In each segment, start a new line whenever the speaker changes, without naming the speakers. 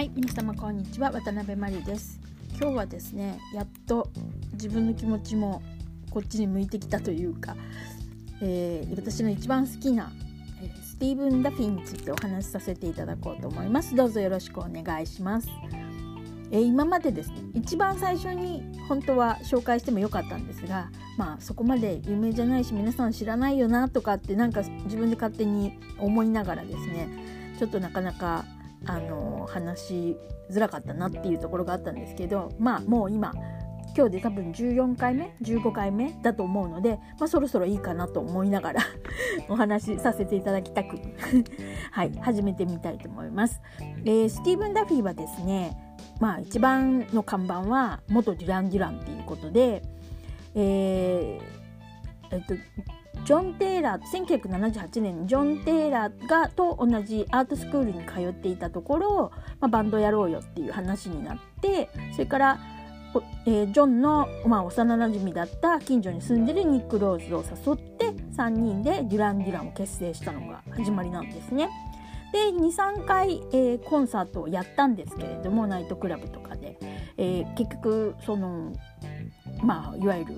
はい皆様こんにちは。渡辺真理です。今日はですねやっと自分の気持ちもこっちに向いてきたというか、えー、私の一番好きな、えー、スティーブン・ダフィーについてお話しさせていただこうと思います。どうぞよろしくお願いします。えー、今までですね一番最初に本当は紹介してもよかったんですがまあそこまで有名じゃないし皆さん知らないよなとかってなんか自分で勝手に思いながらですねちょっとなかなかあの話しづらかったなっていうところがあったんですけどまあもう今今日で多分14回目15回目だと思うので、まあ、そろそろいいかなと思いながら お話しさせていただきたく はい始めてみたいと思います。えー、スティーブン・ダフィーはですねまあ一番の看板は元デュラン・デュランっていうことで、えー、えっとジョン・テイラー1978年ジョン・テイラーがと同じアートスクールに通っていたところ、まあ、バンドやろうよっていう話になってそれから、えー、ジョンの、まあ、幼なじみだった近所に住んでるニック・ローズを誘って3人でデュラン・デュランを結成したのが始まりなんですね。で23回、えー、コンサートをやったんですけれどもナイトクラブとかで、えー、結局そのまあいわゆる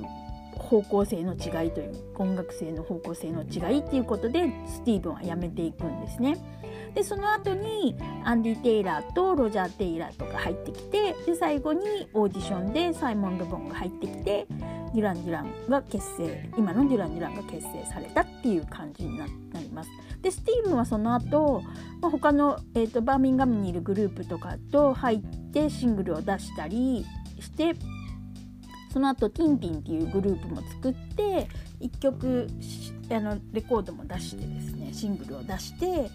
方向性の違いという音楽性の方向性の違いっていうことでスティーブンは辞めていくんですね。でその後にアンディ・テイラーとロジャー・テイラーとか入ってきてで最後にオーディションでサイモン・ルボンが入ってきてデュラン・デュランが結成今のデュラン・デュランが結成されたっていう感じになります。でスティーブンはその後、まあ、他の、えーとバーミンガムにいるグループとかと入ってシングルを出したりしてその後ティンティンっていうグループも作って1曲あのレコードも出してですねシングルを出して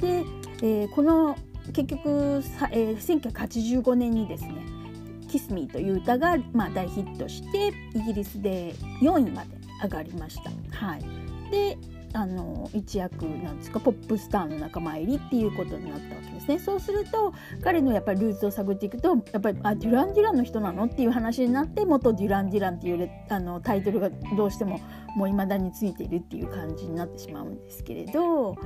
で、えー、この結局さ、えー、1985年にですね「キスミーという歌が、まあ、大ヒットしてイギリスで4位まで上がりました。はい、であの一躍なんですかポップスターの仲間入りっていうことになったわけですね。そうすると彼のやっぱりルーツを探っていくとやっぱりあデュラン・デュランの人なのっていう話になって元デュラン・デュランっていうあのタイトルがどうしてももう未だについているっていう感じになってしまうんですけれど、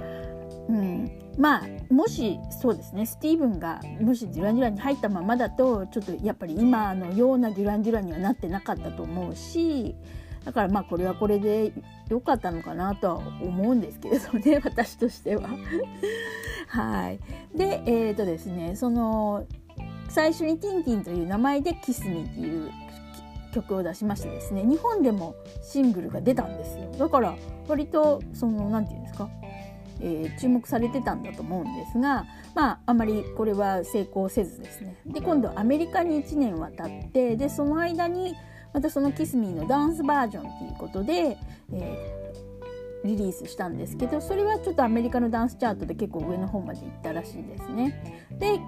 うん、まあもしそうですねスティーブンがもしデュラン・デュランに入ったままだとちょっとやっぱり今のようなデュラン・デュランにはなってなかったと思うしだからまあこれはこれで良かったのかなとは思うんですけれどね私としては。はい、でえっ、ー、とですねその最初に「ティンティン」という名前で「キスミっていう曲を出しましてですね日本でもシングルが出たんですよ。だから割とその何て言うんですかえー、注目されてたんだと思うんですがまああまりこれは成功せずですね。で今度アメリカに1年渡ってでその間にまたそのキスミーのダンスバージョンっていうことで、えー、リリースしたんですけどそれはちょっとアメリカのダンスチャートで結構上の方まで行ったらしいですね。で、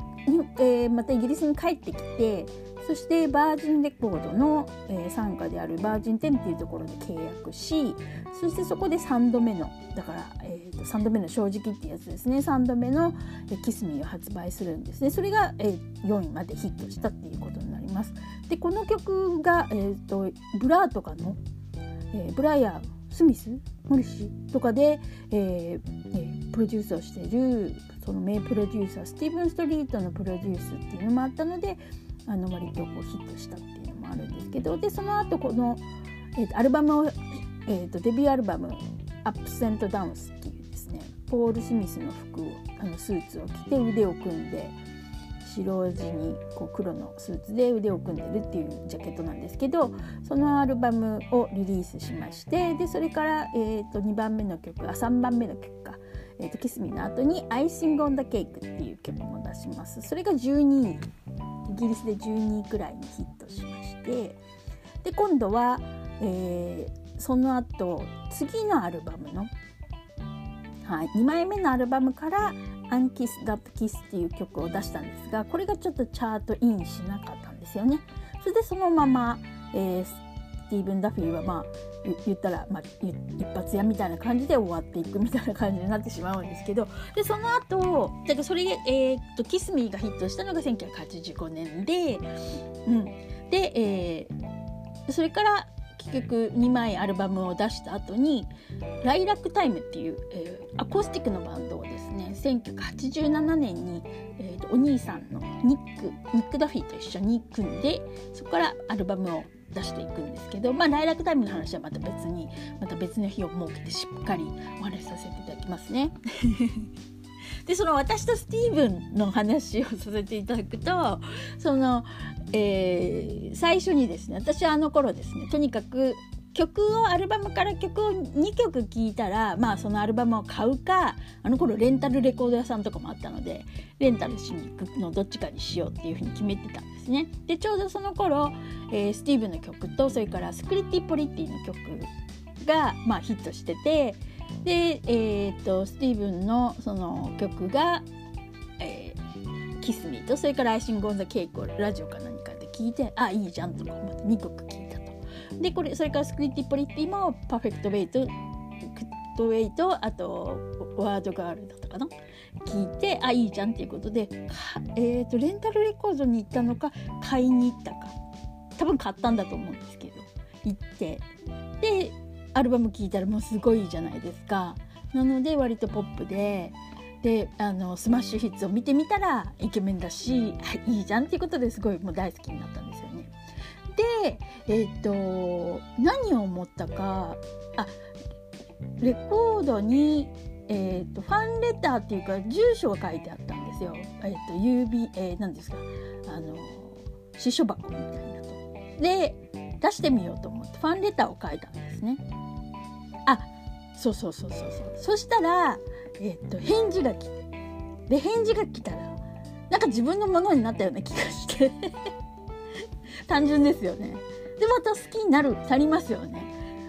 えー、またイギリスに帰ってきてそしてバージンレコードの、えー、傘下であるバージン10っていうところで契約しそしてそこで3度目のだから、えーと、3度目の正直っていうやつですね。3度目の、 Kiss Meを発売するんですね。それが、えー、4位までヒットしたっていうことます。でこの曲が、えーと、ブラーとかの、えー、ブラーやスミス、モリッシーとかで、えーえー、プロデュースをしているその名プロデューサースティーブン・ストリートのプロデュースっていうのもあったのであの割とこうヒットしたっていうのもあるんですけどでその後この、えーと、アルバムを、えーと、デビューアルバム「 Ups and Downs」っていうですねポール・スミスの服をあのスーツを着て腕を組んで白地にこう黒のスーツで腕を組んでるっていうジャケットなんですけどそのアルバムをリリースしましてでそれから、えー、と2番目の曲あ3番目の曲か「えー、と Kiss Meの後に「アイシング・オン・ダ・ケイク」っていう曲も出します。それが12位イギリスで12位くらいにヒットしましてで今度は、えー、その後次のアルバムの、はい、2枚目のアルバムから「アンキス・ダット・キス」っていう曲を出したんですがこれがちょっとチャートインしなかったんですよね。それでそのまま、えー、スティーブン・ダフィーはまあ言ったら、まあ、一発屋みたいな感じで終わっていくみたいな感じになってしまうんですけどでその後だからそれで、えー、っと「キスミーがヒットしたのが1985年で、うん、で、えー、それから結局2枚アルバムを出した後にライラックタイムっていう、えー、アコースティックのバンドをですね1987年に、えーと、お兄さんのニックニック・ダフィーと一緒に組んでそこからアルバムを出していくんですけど、まあ、ライラックタイムの話はまた別にまた別の日を設けてしっかりお話しさせていただきますね。でその私とスティーブンの話をさせていただくとその、えー、最初にですね私はあの頃ですねとにかく曲をアルバムから曲を2曲聴いたらまあそのアルバムを買うかあの頃レンタルレコード屋さんとかもあったのでレンタルしに行くのどっちかにしようっていうふうに決めてたんですね。でちょうどその頃、えー、スティーブンの曲とそれからスクリティ・ポリティの曲が、まあ、ヒットしててで、えーと、スティーブンのその曲が「えー、 Kiss Meとそれから「 Icing on the Cake」をラジオか何かで聞いてあいいじゃんとか思って2曲聴いたと。でこれそれからスクリティ・ポリティも「 Perfect Way」Perfect Way とあと Word Girl だったかな。聞いてあいいじゃんっていうことでえーとレンタルレコードに行ったのか買いに行ったか。多分買ったんだと思うんですけど行って。でアルバム聴いたらもうすごいじゃないですか。なので割とポップでであのスマッシュヒッツを見てみたらイケメンだし、い、いじゃんっていうことですごいもう大好きになったんですよね。でえっ、と何を思ったかあレコードに、えーと、ファンレターっていうか住所が書いてあったんですよ。えっ、と郵便、えー、何ですかあの支所箱みたいなと。で出してみようと思ってファンレターを書いたんですね。そうそうそうそうそう。そしたら、え、っと返事が来てで返事が来たらなんか自分のものになったような気がして。単純ですよね。でまた好きになる足りますよね。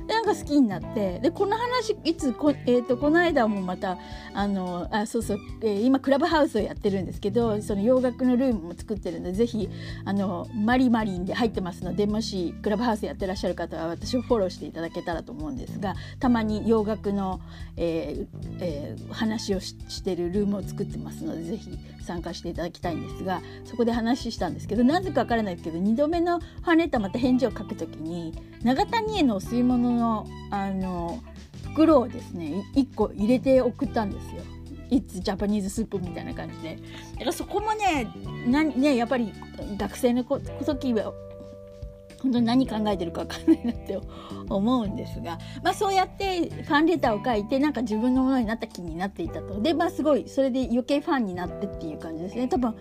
なんか好きになってでこの話いつこ,、えーと、この間もまたあのあそうそう、えー、今クラブハウスをやってるんですけどその洋楽のルームも作ってるんでぜひあのマリマリンで入ってますのでもしクラブハウスやってらっしゃる方は私をフォローしていただけたらと思うんですがたまに洋楽の、えーえー、話をしてるルームを作ってますのでぜひ参加していただきたいんですがそこで話したんですけどなぜかわからないですけど2度目のファンレターまた返事を書くときに長谷へのお吸い物のあの袋をですね1個入れて送ったんですよ。イッツジャパニーズスープみたいな感じでだからそこもねなねやっぱり学生の時は本当に何考えてるか分かんないなって思うんですが、まあ、そうやってファンレターを書いてなんか自分のものになった気になっていたと。でまあすごいそれで余計ファンになってっていう感じですね。多分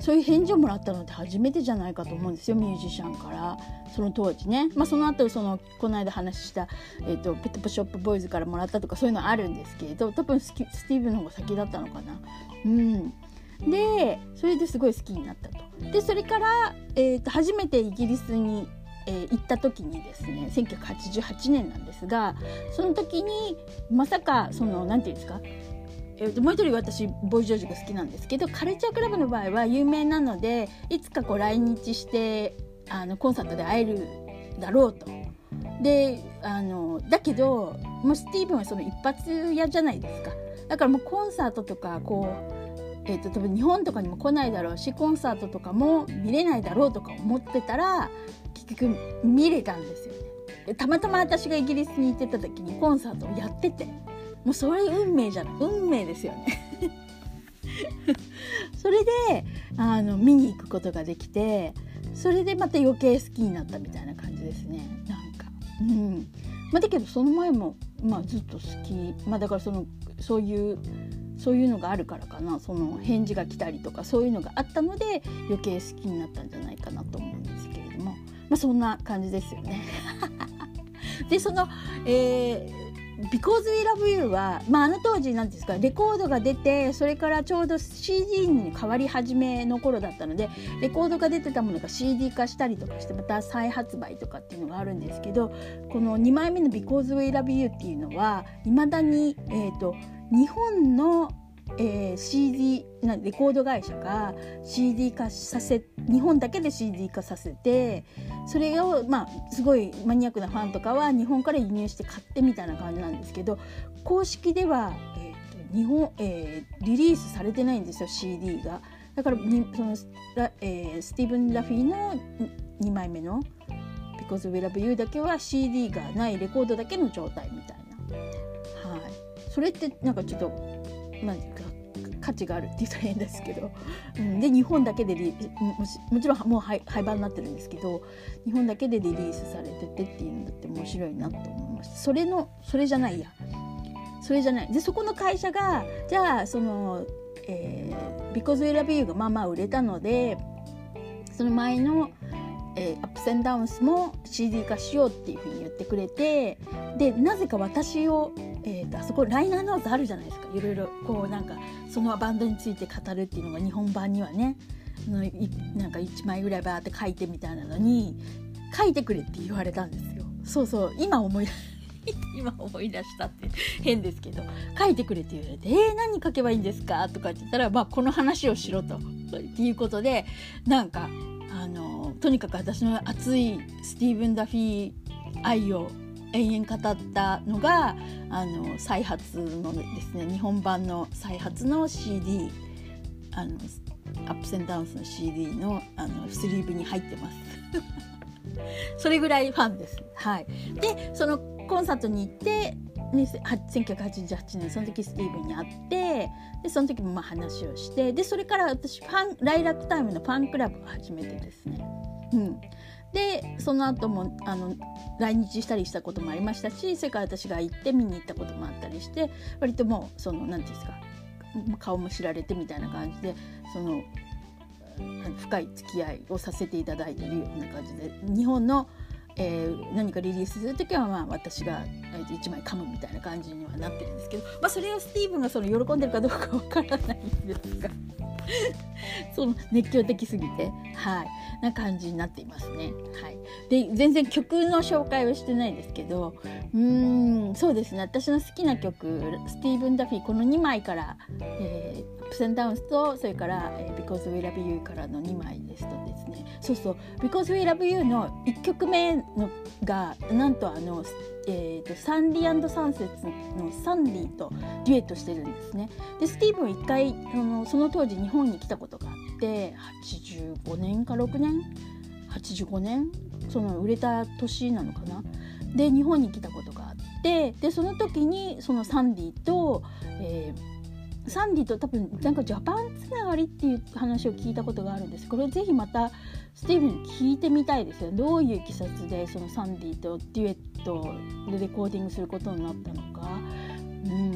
そういう返事をもらったのって初めてじゃないかと思うんですよミュージシャンから。その当時ね、まあ、その後そのこの間話した、えーと、ペットショップボーイズからもらったとかそういうのあるんですけれど多分スティーブの方が先だったのかな。うん。でそれですごい好きになったと。でそれから、えーと初めてイギリスにえー、行った時にですね1988年なんですがその時にまさかその何て言うんですかえー、ともう一人私ボイ・ジョージが好きなんですけどカルチャークラブの場合は有名なのでいつかこう来日してあのコンサートで会えるだろうと。であのだけどもうスティーブンはその一発屋じゃないですかだからもうコンサートとかこうえーと、多分日本とかにも来ないだろうしコンサートとかも見れないだろうとか思ってたら結局見れたんですよね。たまたま私がイギリスに行ってた時にコンサートをやっててもうそれ運命じゃない運命ですよね。それであの見に行くことができてそれでまた余計好きになったみたいな感じですね。なんかうん。まだけどその前も、まあ、ずっと好き。まあだからそのそういうそういうのがあるからかなその返事が来たりとかそういうのがあったので余計好きになったんじゃないかなと思うんですけれどもまあ、そんな感じですよね。でその、えー Because We Love You は、まあ、あの当時なんですかレコードが出てそれからちょうど CD に変わり始めの頃だったのでレコードが出てたものが CD 化したりとかしてまた再発売とかっていうのがあるんですけどこの2枚目の Because We Love You っていうのはいまだに、えーと日本のえー、CD なレコード会社が CD 化させ日本だけで CD 化させてそれをまあすごいマニアックなファンとかは日本から輸入して買ってみたいな感じなんですけど公式では、えーと日本えー、リリースされてないんですよ CD が。だからその、えー、スティーブン・ラフィーの2枚目の「Because We Love You だけは CD がないレコードだけの状態みたいな、それってなんかちょっと、まあ、価値があるって言ったら変ですけど、うん、で日本だけでリももちろんもう廃盤になってるんですけど日本だけでリリースされててっていうのだって面白いなと思いました。それのそれじゃないや。それじゃない。でそこの会社がじゃあその、えー、Because We Love You がまあまあ売れたのでその前のえー、アップセンダウンスも CD 化しようっていうふうに言ってくれてでなぜか私を、えーと、あそこライナーノートあるじゃないですかいろいろこうなんかそのバンドについて語るっていうのが日本版にはねのなんか1枚ぐらいバーって書いてみたいなのに書いてくれって言われたんですよ。そうそう今思い 今思い出したって変ですけど書いてくれって言われて「えー、何書けばいいんですか?」とかって言ったら、まあ、この話をしろと。っていうことでなんかあのとにかく私の熱いスティーブン・ダフィー愛を延々語ったのがあの再発のですね日本版の再発の CD あのアップセンダウンスの CD のあのスリーブに入ってます。それぐらいファンです。はい、でそのコンサートに行って1988年その時スティーブンに会ってでその時もまあ話をしてでそれから私ファンライラックタイムのファンクラブを始めてですね、うん、でその後もあの来日したりしたこともありましたしそれから私が行って見に行ったこともあったりして割ともうその何て言うんですか顔も知られてみたいな感じでその深い付き合いをさせていただいているような感じで日本のえー、何かリリースする時はまあ私が1枚噛むみたいな感じにはなってるんですけど、まあ、それをスティーブンがその喜んでるかどうかわからないんですが。その熱狂的すぎて。はい。な感じになっていますね。はい、で全然曲の紹介はしてないですけどうーんそうですね。私の好きな曲スティーブン・ダフィーこの2枚から、えー、プセンダウンスとそれから「えー、Because We Love You」からの2枚ですとですねそうそう「Because We Love You」の1曲目のがなんとあのえーと、サンディサンセッツのサンディとデュエットしてるんですね。でスティーブン一回そのその当時日本に来たことがあって85年か6年？85年？その売れた年なのかな？で日本に来たことがあってでその時にそのサンディと、えーサンディと多分なんかジャパンつながりっていう話を聞いたことがあるんですこれぜひまたスティーブンに聞いてみたいですよどういういきさつでそのサンディとデュエットでレコーディングすることになったのか。うん、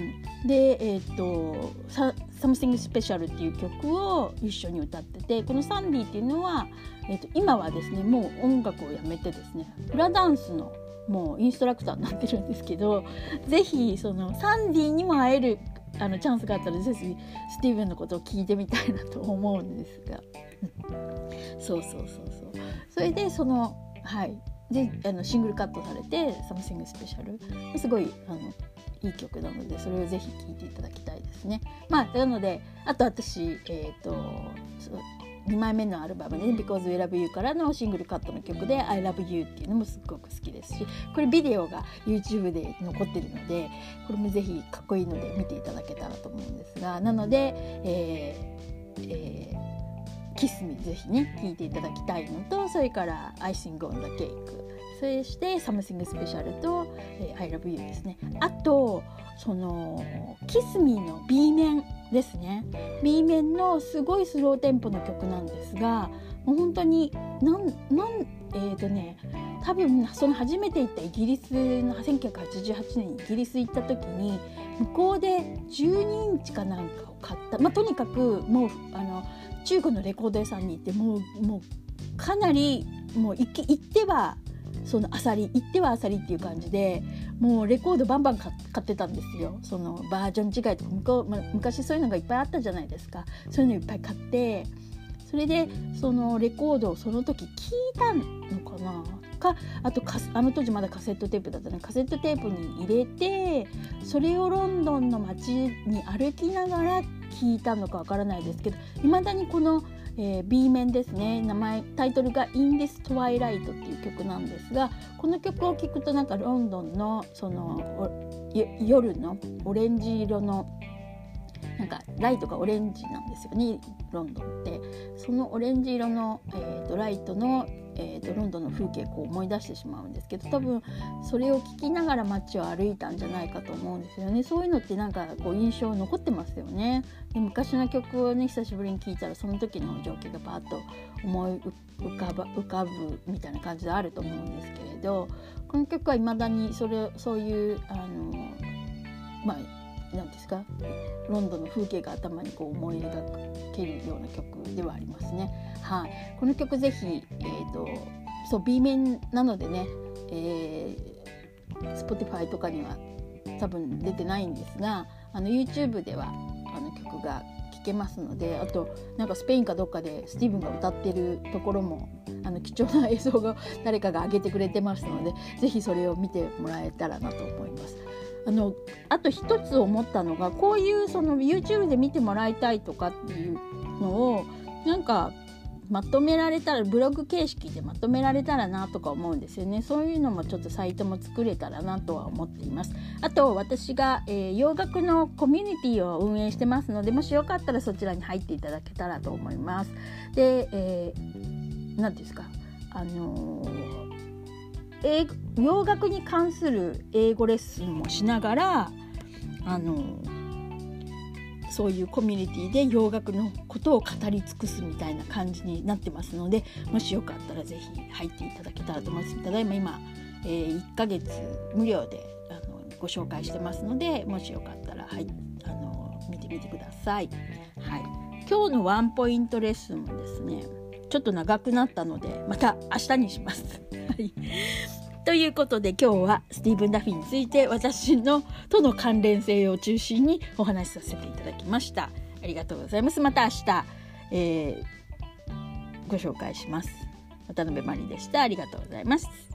で、えーと「Something Special」っていう曲を一緒に歌っててこのサンディっていうのは、えーと、今はですねもう音楽をやめてですねフラダンスのもうインストラクターになってるんですけどぜひそのサンディにも会えるあのチャンスがあったらぜひスティーブンのことを聞いてみたいなと思うんですが。そうそうそうそう。それでそのはい。であのシングルカットされて「 Something Special」すごいあのいい曲なのでそれをぜひ聴いていただきたいですね。まあなのであと私えっ、ー、と2枚目のアルバムで、ね「Because We Love You」からのシングルカットの曲で「I Love You」っていうのもすっごく好きですしこれビデオが YouTube で残ってるのでこれもぜひかっこいいので見ていただけたらと思うんですがなので、えーえー、 Kiss Meぜひね聴いていただきたいのとそれから「アイシング・オン・ザ・ケーク」そして「サムシング・スペシャル」と「えー、I Love You」ですね。あとその「キスミの B 面ですね。B 面のすごいスローテンポの曲なんですがもう本当になんなんえーとね多分その初めて行ったイギリスの1988年にイギリス行った時に向こうで12インチかなんかを買った、まあ、とにかくもうあの中古のレコード屋さんに行ってもうもうかなりもう行ってはそのあさり行ってはあさりっていう感じでもうレコードバンバン買ってたんですよ。そのバージョン違いとか向こう、ま、昔そういうのがいっぱいあったじゃないですか。そういうのいっぱい買ってそれでそのレコードをその時聞いたのかな。かあとあの当時まだカセットテープだったねカセットテープに入れてそれをロンドンの街に歩きながら聞いたのかわからないですけどいまだにこのえー、B 面ですね。名前タイトルが「In This Twilight」っていう曲なんですがこの曲を聴くとなんかロンドンのその夜のオレンジ色のなんかライトがオレンジなんですよねロンドンって。そのオレンジ色の、えーと、ライトのえーと、ロンドンの風景こう思い出してしまうんですけど多分それを聞きながら街を歩いたんじゃないかと思うんですよね。そういうのってなんかこう印象残ってますよね。で昔の曲をね久しぶりに聴いたらその時の情景がバーッと思い浮かば浮かぶみたいな感じであると思うんですけれどこの曲はいまだにそれそういうあのまあ何ですか？ロンドンの風景が頭にこう思い描けるような曲ではありますね。はい、この曲ぜひ、えーと、そう B 面なのでね、えー、Spotify とかには多分出てないんですがあの YouTube ではあの曲が聴けますのであとなんかスペインかどっかでスティーブンが歌ってるところもあの貴重な映像が誰かが上げてくれてますので是非それを見てもらえたらなと思います。あのあと一つ思ったのがこういうその YouTube で見てもらいたいとかっていうのをなんかまとめられたらブログ形式でまとめられたらなとか思うんですよね。そういうのもちょっとサイトも作れたらなとは思っています。あと私が、えー、洋楽のコミュニティを運営してますのでもしよかったらそちらに入っていただけたらと思います。で、えー、何ですか？あのー、洋楽に関する英語レッスンもしながらあのそういうコミュニティで洋楽のことを語り尽くすみたいな感じになってますのでもしよかったら是非入っていただけたらと思いますただいま今、えー、1ヶ月無料であのご紹介してますのでもしよかったら、はい、あの見てみてください。はい、今日のワンポイントレッスンもですねちょっと長くなったのでまた明日にします。はいということで今日はスティーブン・ダフィーについて私のとの関連性を中心にお話しさせていただきました。ありがとうございます。また明日、えー、ご紹介します。渡辺真理でした。ありがとうございます。